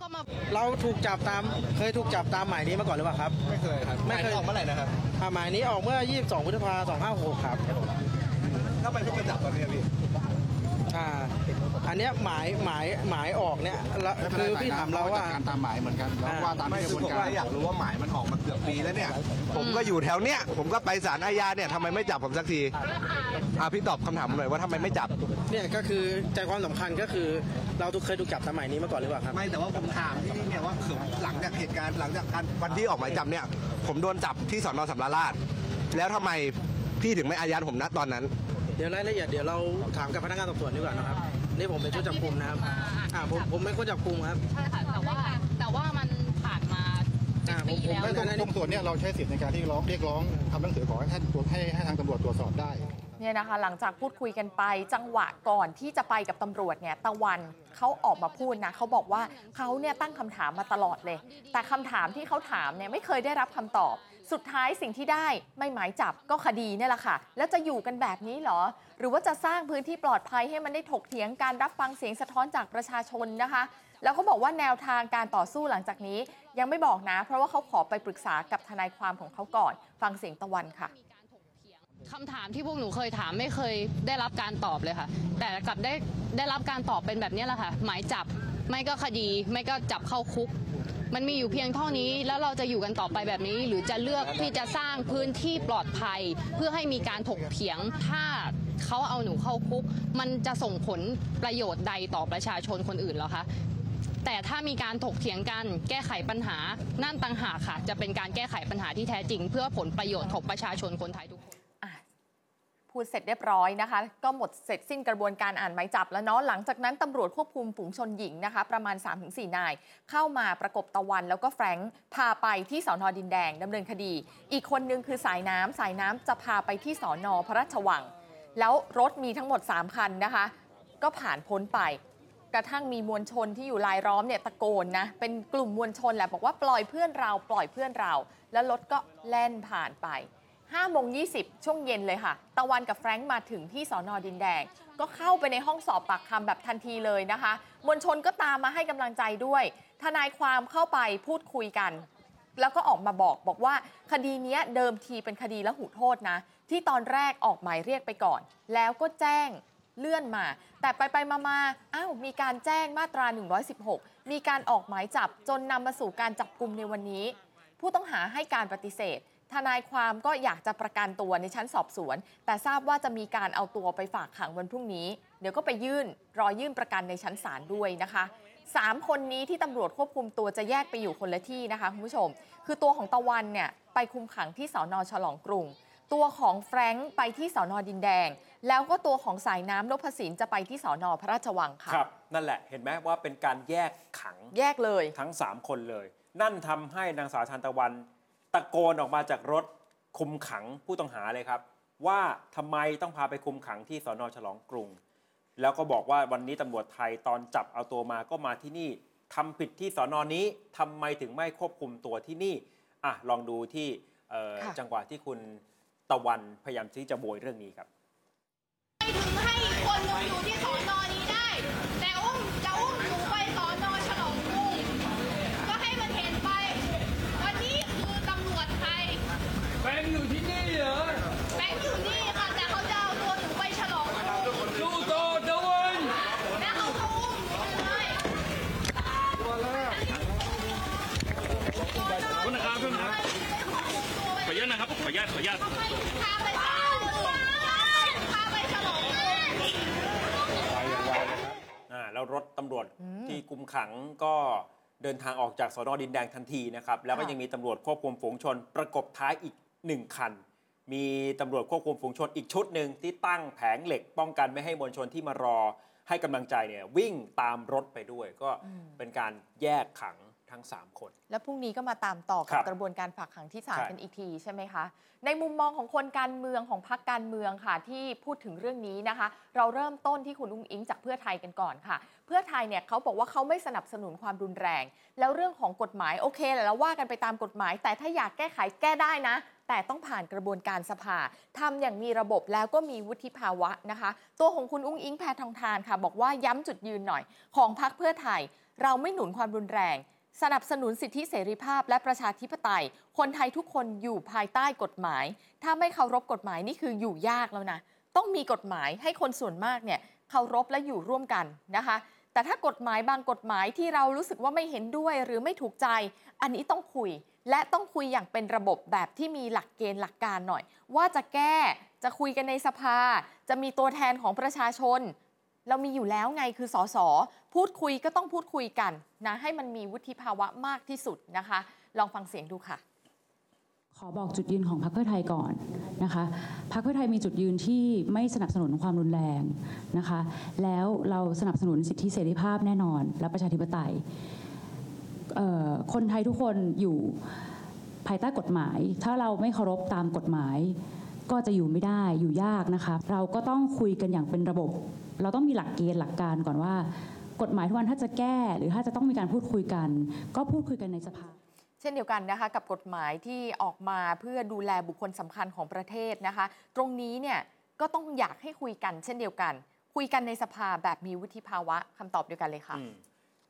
ก็มาเราถูกจับตามเคยถูกจับตามหมายนี้มาก่อนหรือเปล่าครับ ไม่เคยครับไม่เคยออกเมื่อไหร่นะครับอ่าหมายนี้ออกเมื่อ 22พฤษภาคม256ครับทำไมเพิ่งมาจับตอนนี้พี่อ่า อันเนี้ยหมายหมายหมายออกเนี่ยแล้วคือพี่ถามเราว่าการตามหมายเหมือนกันแล้วว่าตามไม่ที่กคืระอบวนผมการว่าอยากรู้ว่าหมายมันออกมาเกือบปีแล้วเนี่ย ผมก็อยู่แถวเนี้ยผมก็ไปศาลอาญาเนี่ยทำไมไม่จับผมสักทีอะพี่ตอบคำถามผมหน่อยว่าทำไมไม่จับ เนี่ยก็คือใจความสำคัญก็คือเราถูกเคยถูกจับตามหมายนี้มาก่อนหรือเปล่าครับ ไม่แต่ว่าผมถามที่นี่เนี่ยว่าคือหลังจากเหตุการณ์หลังจากการวันที่ออกหมายจับเนี่ย ผมโดนจับที่สอนอสำราญราชแล้วทำไมพี่ถึงไม่อายัดผมณตอนนั้น เดี๋ยวรายละเอียดเดี๋ยวเราถามกับพนักงานสอบสวนดีกว่านะครับ นี่ผมเป็นชุดจับกลุ่มนะครับ อ่าผมผมเป็นคนจับกลุ่มครับ ใช่ค่ะแต่ว่าแต่ว่ามันผ่านมาเป็นอ่าผมปีแล้วผมตรงตรงส่วนเนี้ยเราใช้สิทธิ์ในการที่ร้องเรียกร้องทำหนังสือขอให้ท่านตรวจให้ให้ทางตำรวจตรวจสอบได้ เนี่ยนะคะหลังจากพูดคุยกันไปจังหวะก่อนที่จะไปกับตำรวจเนี่ยตะวันเขาออกมาพูดนะเขาบอกว่าเขาเนี่ยตั้งคำถามมาตลอดเลย แต่คำถามที่เขาถามเนี่ยไม่เคยได้รับคำตอบ สุดท้ายสิ่งที่ได้ไม่หมายจับก็คดีเนี่ยแหละค่ะ แล้วจะอยู่กันแบบนี้หรอ หรือว่าจะสร้างพื้นที่ปลอดภัยให้มันได้ถกเถียงการรับฟังเสียงสะท้อนจากประชาชนนะคะ แล้วก็บอกว่าแนวทางการต่อสู้หลังจากนี้ ยังไม่บอกนะ เพราะว่าเขาขอไปปรึกษากับทนายความของเขาก่อน ฟังเสียงตะวันค่ะคำถามที่พวกหนูเคยถามไม่เคยได้รับการตอบเลยค่ะ แต่กลับได้ได้รับการตอบเป็นแบบนี้แหละค่ะ หมายจับไม่ก็คดี ไม่ก็จับเข้าคุก มันมีอยู่เพียงเท่านี้แล้วเราจะอยู่กันต่อไปแบบนี้ หรือจะเลือกที่จะสร้างพื้นที่ปลอดภัย เพื่อให้มีการถกเถียงถ้าเขาเอาหนูเข้าคุก มันจะส่งผลประโยชน์ใดต่อประชาชนคนอื่นหรอคะแต่ถ้ามีการถกเถียงกันแก้ไขปัญหานั่นต่างหากค่ะ จะเป็นการแก้ไขปัญหาที่แท้จริง เพื่อผลประโยชน์ของประชาชนคนไทยทุกคน พูดเสร็จเรียบร้อยนะคะ ก็หมดเสร็จสิ้นกระบวนการอ่านหมายจับแล้วเนาะหลังจากนั้นตำรวจควบคุมฝูงชนหญิงนะคะ ประมาณ 3-4 นาย เข้ามาประกบตะวัน แล้วก็แฟรงค์พาไปที่สอนอดินแดงดำเนินคดี อีกคนนึงคือสายน้ำสายน้ำจะพาไปที่สอนอพระราชวัง แล้วรถมีทั้งหมด 3 คันนะคะ ก็ผ่านพ้นไป กระทั่งมีมวลชนที่อยู่รายล้อมเนี่ยตะโกนนะเป็นกลุ่มมวลชนแหละบอกว่าปล่อยเพื่อนเราปล่อยเพื่อนเรา แล้วรถก็แล่นผ่านไป 5โมง20 ช่วงเย็นเลยค่ะ ตะวันกับแฟรงค์มาถึงที่สอนอดินแดง ก็เข้าไปในห้องสอบปากคำแบบทันทีเลยนะคะ มวลชนก็ตามมาให้กำลังใจด้วย ทนายความเข้าไปพูดคุยกัน แล้วก็ออกมาบอกบอกว่าคดีนี้เดิมทีเป็นคดีละหูโทษนะ ที่ตอนแรกออกหมายเรียกไปก่อน แล้วก็แจ้งเลื่อนมา แต่ไปไปมามาอ้าวมีการแจ้งมาตรา 116 มีการออกหมายจับจนนำมาสู่การจับกลุ่มในวันนี้ ผู้ต้องหาให้การปฏิเสธ ทนายความก็อยากจะประกันตัวในชั้นสอบสวน แต่ทราบว่าจะมีการเอาตัวไปฝากขังวันพรุ่งนี้ เดี๋ยวก็ไปยื่นรอยื่นประกันในชั้นศาลด้วยนะคะสามคนนี้ที่ตำรวจควบคุมตัวจะแยกไปอยู่คนละที่นะคะคุณผู้ชม คือตัวของตะวันเนี่ยไปคุมขังที่สอนอฉลองกรุง ตัวของแฟรงค์ไปที่สอนอดินแดง แล้วก็ตัวของสายน้ำนพสินจะไปที่สอนอพระราชวังค่ะครับ นั่นแหละเห็นไหมว่าเป็นการแยกขังแยกเลยทั้ง 3 คนเลย นั่นทำให้นางสาวทานตะวัน ตะโกนออกมาจากรถคุมขังผู้ต้องหาเลยครับ ว่าทำไมต้องพาไปคุมขังที่สอนอฉลองกรุง แล้วก็บอกว่าวันนี้ตำรวจไทยตอนจับเอาตัวมาก็มาที่นี่ทำผิดที่สอนอนี้ทำไมถึงไม่ควบคุมตัวที่นี่อะลองดูที่เอ่อค่ะจังหวะที่คุณตะวันพยายามที่จะโบยเรื่องนี้ครับถึงให้คนหนูอยู่ที่สอนอนี้ได้แต่อุ้มจะอุ้มหนูไปสอนอฉลองกรุงก็ให้มันเห็นไป วันนี้คือตำรวจไทย แฟนอยู่ที่นี่เหรอ แบงค์อยู่นี่ค่ะ แต่เขาจะเอาตัวหนูไปฉลองกรุง สู้ต่อตะวัน แล้วเขาก็อุ้มหนูเลย คุณนะครับคุณนะครับขออนุ ญาตขออนุญาตพาไปฉลองกรุงพาไปฉลองกรุงอ่าแล้วรถตำรวจที่กุมขังก็เดินทางออกจากสอนอดินแดงทันทีนะครับ แล้วก็ยังมีตำรวจควบคุมฝูงชน ประกบท้ายอีกหนึ่งคัน มีตำรวจควบคุมฝูงชนอีกชุดหนึ่งที่ตั้งแผงเหล็ก ป้องกันไม่ให้มวลชนที่มารอให้กำลังใจเนี่ยวิ่งตามรถไปด้วย ก็เป็นการแยกขัง ทั้ง 3 คน แล้วพรุ่งนี้ก็มาตามต่อครักับบกระบวนการฝากขังที่ศาลใช่กันอีกทีใช่ไหมคะ ในมุมมองของคนการเมืองของพรรคการเมืองค่ะ ที่พูดถึงเรื่องนี้นะคะ เราเริ่มต้นที่คุณอุ้งอิงจากเพื่อไทยกันก่อนค่ะ เพื่อไทยเนี่ยเขาบอกว่าเขาไม่สนับสนุนความรุนแรง แล้วเรื่องของกฎหมายโอเคแหละเราว่ากันไปตามกฎหมาย แต่ถ้าอยากแก้ไขแก้ได้นะแต่ต้องผ่านกระบวนการสภาทำอย่างมีระบบแล้วก็มีวุฒิภาวะนะคะ ตัวของคุณอุ้งอิงแพทองทานค่ะ บอกว่าย้ำจุดยืนหน่อย ของพรรคเพื่อไทย เราไม่หนุนความรุนแรง สนับสนุนสิทธิเสรีภาพและประชาธิปไตย คนไทยทุกคนอยู่ภายใต้กฎหมาย ถ้าไม่เคารพกฎหมายนี่คืออยู่ยากแล้วนะ ต้องมีกฎหมายให้คนส่วนมากเนี่ยเคารพและอยู่ร่วมกันนะคะ แต่ถ้ากฎหมายบางกฎหมายที่เรารู้สึกว่าไม่เห็นด้วยหรือไม่ถูกใจ อันนี้ต้องคุย และต้องคุยอย่างเป็นระบบแบบที่มีหลักเกณฑ์หลักการหน่อย ว่าจะแก้จะคุยกันในสภา จะมีตัวแทนของประชาชน เรามีอยู่แล้วไงคือสสพูดคุยก็ต้องพูดคุยกันนะให้มันมีวุฒิภาวะมากที่สุดนะคะ ลองฟังเสียงดูค่ะ ขอบอกจุดยืนของพรรคเพื่อไทยก่อนนะคะพรรคเพื่อไทยมีจุดยืนที่ไม่สนับสนุนความรุนแรงนะคะ แล้วเราสนับสนุนสิทธิเสรีภาพแน่นอน และประชาธิปไตยคนไทยทุกคนอยู่ภายใต้กฎหมาย ถ้าเราไม่เคารพตามกฎหมาย ก็จะอยู่ไม่ได้อยู่ยากนะคะ เราก็ต้องคุยกันอย่างเป็นระบบ เราต้องมีหลักเกณฑ์หลักการก่อนว่า กฎหมายทุกวันถ้าจะแก้ หรือถ้าจะต้องมีการพูดคุยกัน ก็พูดคุยกันในสภาเช่นเดียวกันนะคะกับกฎหมายที่ออกมาเพื่อดูแลบุคคลสำคัญของประเทศนะคะ ตรงนี้เนี่ยก็ต้องอยากให้คุยกัน เช่นเดียวกัน คุยกันในสภาแบบมีวุฒิภาวะคำตอบเดียวกันเลยค่ะอืม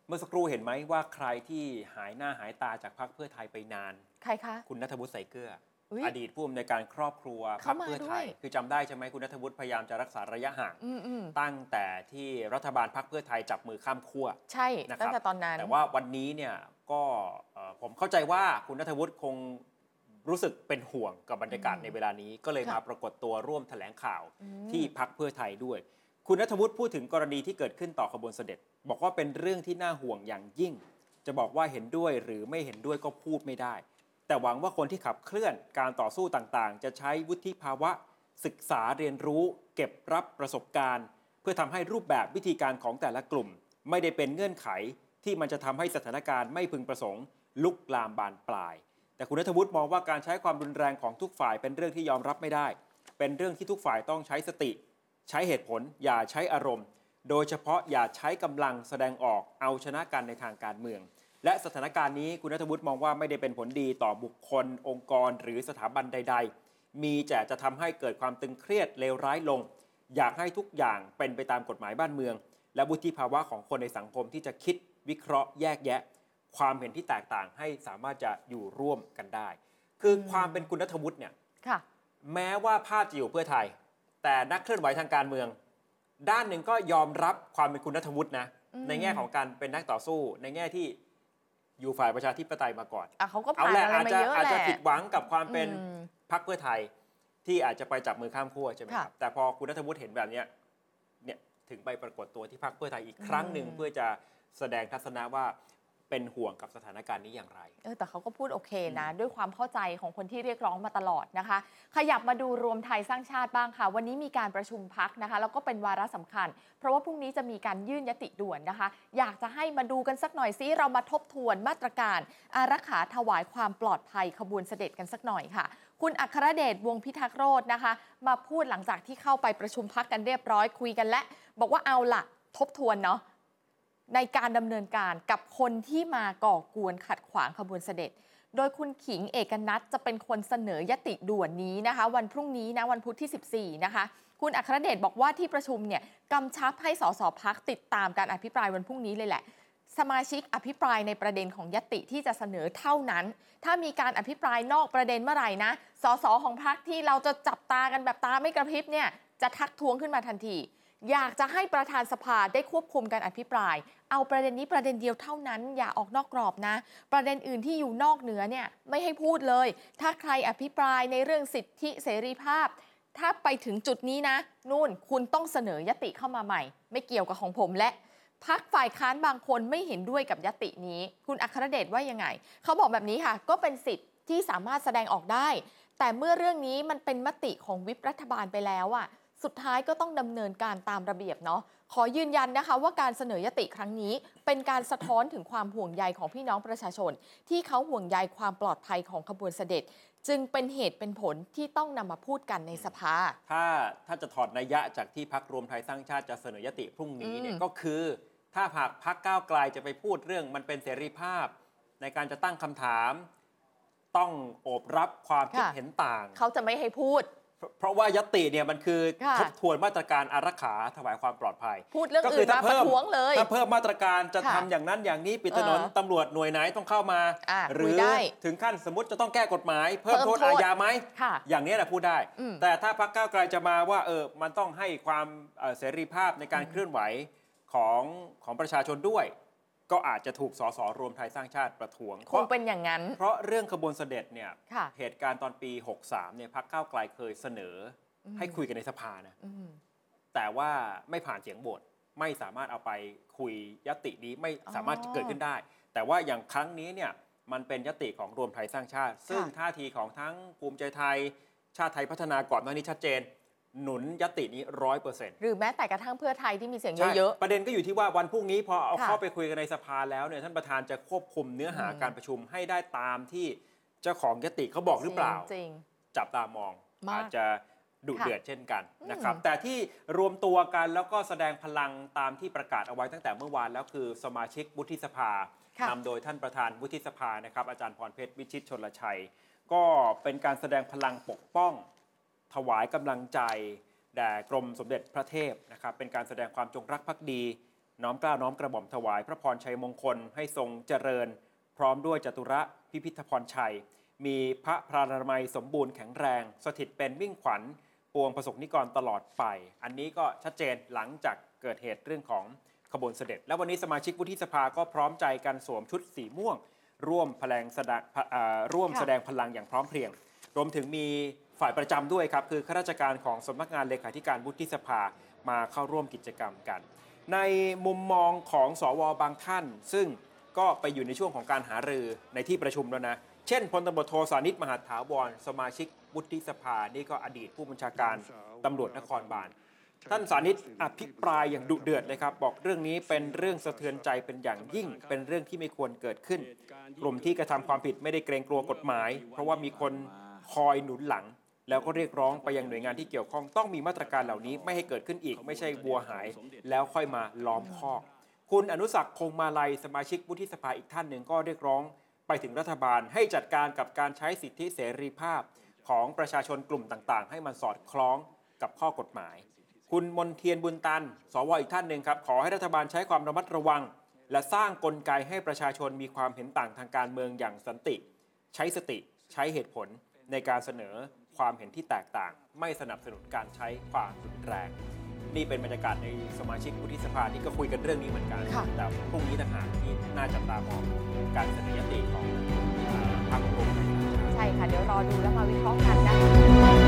เมื่อสักครู่เห็นไหมว่าใครที่หายหน้าหายตาจากพรรคเพื่อไทยไปนาน ใครคะ คุณนัทวุฒิใส่เกลือ อุ๊ยอดีตผู้อำนวยการครอบครัวพรรเข้าคมาเพื่อไทยด้วย คือจำได้ใช่ไหมคุณนัทวุฒิพยายามจะรักษาระยะห่าง อืมอืมตั้งแต่ที่รัฐบาลพรรคเพื่อไทยจับมือข้ามขั้ว ใช่นะครับ ตั้งแต่ตอนนั้น แต่ว่าวันนี้เนี่ยก็เอ่อผมเข้าใจว่าคุณนัทวุฒิคงรู้สึกเป็นห่วงกับบรรยากาศอืมในเวลานี้ก็เลยค่ะ มาปรากฏตัวร่วมแถลงข่าวอืม ที่พักเพื่อไทยด้วย คุณนัทวุฒิพูดถึงกรณีที่เกิดขึ้นต่อขบวนเสด็จ บอกว่าเป็นเรื่องที่น่าห่วงอย่างยิ่ง จะบอกว่าเห็นด้วยหรือไม่เห็นด้วยก็พูดไม่ได้ แต่หวังว่าคนที่ขับเคลื่อนการต่อสู้ต่างๆ จะใช้วุฒิภาวะ ศึกษาเรียนรู้ เก็บรับประสบการณ์ เพื่อทำให้รูปแบบวิธีการของแต่ละกลุ่ม ไม่ได้เป็นเงื่อนไข ที่มันจะทำให้สถานการณ์ไม่พึงประสงค์ ลุกลามบานปลาย แต่คุณนัทวุฒิมองว่าการใช้ความรุนแรงของทุกฝ่ายเป็นเรื่องที่ยอมรับไม่ได้ เป็นเรื่องที่ทุกฝ่ายต้องใช้สติ ใช้เหตุผลอย่าใช้อารมณ์ โดยเฉพาะอย่าใช้กำลังแสดงออกเอาชนะกันในทางการเมือง และสถานการณ์นี้คุณนัทวุฒิมองว่าไม่ได้เป็นผลดีต่อบุคคล องค์กร หรือสถาบันใด ๆ มีแต่จะทำให้เกิดความตึงเครียดเลวร้ายลง อยากให้ทุกอย่างเป็นไปตามกฎหมายบ้านเมือง และวุฒิภาวะของคนในสังคมที่จะคิดวิเคราะห์แยกแยะ ความเห็นที่แตกต่างให้สามารถจะอยู่ร่วมกันได้ คือความเป็นคุณนัทวุฒิเนี่ยค่ะแม้ว่าภาพจะอยู่เพื่อไทย แต่นักเคลื่อนไหวทางการเมือง ด้านหนึ่งก็ยอมรับความเป็นคุณนัทวุฒินะอืมในแง่ของการเป็นนักต่อสู้ ในแง่ที่ อยู่ฝ่ายประชาธิปไตยมาก่อนอะเขาก็เอาผ่านแหละอะไรอาจมาจะเยอะอาจแหจะละผิดหวังกับความเป็นอืม พรรคเพื่อไทยที่อาจจะไปจับมือข้ามขั้วใช่ไหมครับค่ะแต่พอคุณนัทวุฒิเห็นแบบเนี้ยเนี่ยถึงไปปรากฏตัวที่พรรคเพื่อไทยอีกครั้งหนึ่งอืม เพื่อจะแสดงทัศนะว่า เป็นห่วงกับสถานการณ์นี้อย่างไร เออแต่เขาก็พูดโอเคนะ ด้วยความเข้าใจของคนที่เรียกร้องมาตลอดนะคะ ขยับมาดูรวมไทยสร้างชาติบ้างค่ะ วันนี้มีการประชุมพักนะคะ แล้วก็เป็นวาระสำคัญ เพราะว่าพรุ่งนี้จะมีการยื่นยติด่วนนะคะ อยากจะให้มาดูกันสักหน่อยซิเรามาทบทวนมาตรการ อารักขาถวายความปลอดภัยขบวนเสด็จกันสักหน่อยค่ะ คุณอัครเดชวงศ์พิทักษ์โรจน์นะคะ มาพูดหลังจากที่เข้าไปประชุมพักกันเรียบร้อยคุยกันและ บอกว่าเอาล่ะทบทวนเนาะ ในการดำเนินการกับคนที่มาก่อกวนขัดขวางขบวนเสด็จ โดยคุณขิงเอกนัทจะเป็นคนเสนอยติด่วนนี้นะคะ วันพรุ่งนี้นะวันพุธที่ 14 นะคะคุณอัครเดชบอกว่าที่ประชุมเนี่ยกำชับให้สสพักติดตามการอภิปรายวันพรุ่งนี้เลยแหละ สมาชิกอภิปรายในประเด็นของยติที่จะเสนอเท่านั้น ถ้ามีการอภิปรายนอกประเด็นเมื่อไหร่นะสสของพักที่เราจะจับตากันแบบตาไม่กระพริบเนี่ยจะทักท้วงขึ้นมาทันที อยากจะให้ประธานสภาได้ควบคุมการอภิปราย เอาประเด็นนี้ประเด็นเดียวเท่านั้น อย่าออกนอกกรอบนะ ประเด็นอื่นที่อยู่นอกเหนือเนี่ยไม่ให้พูดเลย ถ้าใครอภิปรายในเรื่องสิทธิเสรีภาพ ถ้าไปถึงจุดนี้นะ นู่นคุณต้องเสนอยติเข้ามาใหม่ ไม่เกี่ยวกับของผมและพักฝ่ายค้านบางคนไม่เห็นด้วยกับยตินี้ คุณอัครเดชว่ายังไง เขาบอกแบบนี้ค่ะ ก็เป็นสิทธิ์ที่สามารถแสดงออกได้ แต่เมื่อเรื่องนี้มันเป็นมติของวิปรัฐบาลไปแล้วอะ สุดท้ายก็ต้องดำเนินการตามระเบียบเนาะขอยืนยันนะคะว่าการเสนอยติครั้งนี้ เป็นการสะท้อนถึงความห่วงใยของพี่น้องประชาชน ที่เขาห่วงใยความปลอดภัยของขบวนเสด็จ จึงเป็นเหตุเป็นผลที่ต้องนำมาพูดกันในสภา ถ้าถ้าจะถอดนัยยะจากที่พักรวมไทยสร้างชาติจะเสนอยติพรุ่งนี้เนี่ยอืมก็คือ ถ้าหากพักก้าวไกลจะไปพูดเรื่องมันเป็นเสรีภาพ ในการจะตั้งคำถาม ต้องโอบรับความคิดค่ะเห็นต่าง เขาจะไม่ให้พูด เพราะเพราะว่ายติเนี่ยมันคือค่ะทบทวนมาตรการอารักขาถวายความปลอดภัย พูดเรื่องก็อื่นมาประท้วงเลยถ้าเพิ่มมาตรการจะค่ะทำอย่างนั้นอย่างนี้ปิดถนนเออตำรวจหน่วยไหนต้องเข้ามาอะหรืคุอยได้ถึงขั้นสมมติจะต้องแก้กฎหมาย เพิ่มเพิ่มโทษโทษอาญาไหมค่ะอย่างนี้แหละพูดได้อืมแต่ถ้าพรรคก้าวไกลจะมาว่าเออมันต้องให้ความเอ่อเสรีภาพในการเคลื่อนไหวของของประชาชนด้วย ก็อาจจะถูกสสรวมไทยสร้างชาติประท้วงคงเป็นอย่างนั้น เพราะเรื่องขบวนเสด็จเนี่ยค่ะเหตุการณ์ตอนปี 63เนี่ยพรรคก้าวไกลเคยเสนออมให้คุยกันในสภานะอืมแต่ว่าไม่ผ่านเสียงโหวตไม่สามารถเอาไปคุยยตินี้ไม่สามารถอ๋อเกิดขึ้นได้ แต่ว่าอย่างครั้งนี้เนี่ยมันเป็นยติของรวมไทยสร้างชาติ ซึ่งท่าทีของทั้งภูมิใจไทยชาติไทยพัฒนาก่อนหน้านี้ชัดเจน หนุนยตินี้ร้อยเปอร์เซ็นต์หรือแม้แต่กระทั่งเพื่อไทยที่มีเสียงเยอะประเด็นก็อยู่ที่ว่าวันพรุ่งนี้พอเอาค่ะเข้าไปคุยกันในสภาแล้วเนี่ยท่านประธานจะควบคุมเนื้อหาอืมการประชุมให้ได้ตามที่เจ้าของยติเขาบอกๆหรือเปล่าจริงจับตามองมากอาจจะดุค่ะเดือดเช่นกันอืมนะครับ แต่ที่รวมตัวกันแล้วก็แสดงพลังตามที่ประกาศเอาไว้ตั้งแต่เมื่อวานแล้วคือสมาชิกวุฒิสภาค่ะนำโดยท่านประธานวุฒิสภานะครับอาจารย์พรเพชรวิชิตชนลชัย ก็เป็นการแสดงพลังปกป้อง ถวายกำลังใจแด่กรมสมเด็จพระเทพนะครับเป็นการแสดงความจงรักภักดี น้อมกล้าน้อมกระหม่อมถวายพระพรชัยมงคลให้ทรงเจริญ พร้อมด้วยจตุระพิพิธพรชัย มีพระพรานามัยสมบูรณ์แข็งแรง สถิตเป็นมิ่งขวัญปวงประสบนิกรตลอดไป อันนี้ก็ชัดเจนหลังจากเกิดเหตุเรื่องของขบวนเสด็จ และวันนี้สมาชิกวุฒิสภาก็พร้อมใจกันสวมชุดสีม่วง ร่วมแพลงแสดงร่วมแสดงพลังอย่างพร้อมเพรียง รวมถึงมี ฝ่ายประจำด้วยครับ คือข้าราชการของสำนักงานเลขาธิการวุฒิสภามาเข้าร่วมกิจกรรมกัน ในมุมมองของสวบางท่าน ซึ่งก็ไปอยู่ในช่วงของการหารือในที่ประชุมแล้วนะ เช่นพลตำรวจโทสานิตมหาถาวร สมาชิกวุฒิสภานี่ก็อดีตผู้บัญชาการตำรวจนครบาลท่านสานิตอภิปรายอย่างดุเดือดเลยครับ บอกเรื่องนี้เป็นเรื่องสะเทือนใจเป็นอย่างยิ่ง เป็นเรื่องที่ไม่ควรเกิดขึ้น กลุ่มที่กระทำความผิดไม่ได้เกรงกลัวกฎหมาย เพราะว่ามีคนคอยหนุนหลัง แล้วก็เรียกร้องไปยังหน่วยงานที่เกี่ยวข้องต้องมีมาตรการเหล่านี้ไม่ให้เกิดขึ้นอีก ไม่ใช่วัวหาย แล้วค่อยมาล้อมคอก คุณอนุสักคงมาลัยสมาชิกวุฒิสภาอีกท่านหนึ่งก็เรียกร้องไปถึงรัฐบาลให้จัดการกับการใช้สิทธิเสรีภาพของประชาชนกลุ่มต่างๆ ให้มันสอดคล้องกับข้อกฎหมาย คุณมนเทียนบุญตัน สวอีกท่านหนึ่งครับขอให้รัฐบาลใช้ความระมัดระวัง และสร้างกลไกให้ประชาชนมีความเห็นต่างทางการเมืองอย่างสันติ ใช้สติใช้เหตุผลในการเสนอ ความเห็นที่แตกต่าง ไม่สนับสนุนการใช้ความรุนแรง นี่เป็นบรรยากาศในสมาชิกวุฒิสภาที่ก็คุยกันเรื่องนี้เหมือนกัน ค่ะ แต่พรุ่งนี้ต่างหากที่น่าจับตามองการเสนอยติของเอ่อพรรครวมไทยสร้างชาติใช่ค่ะ เดี๋ยวรอดูแล้วมาวิเคราะห์กันนะคะ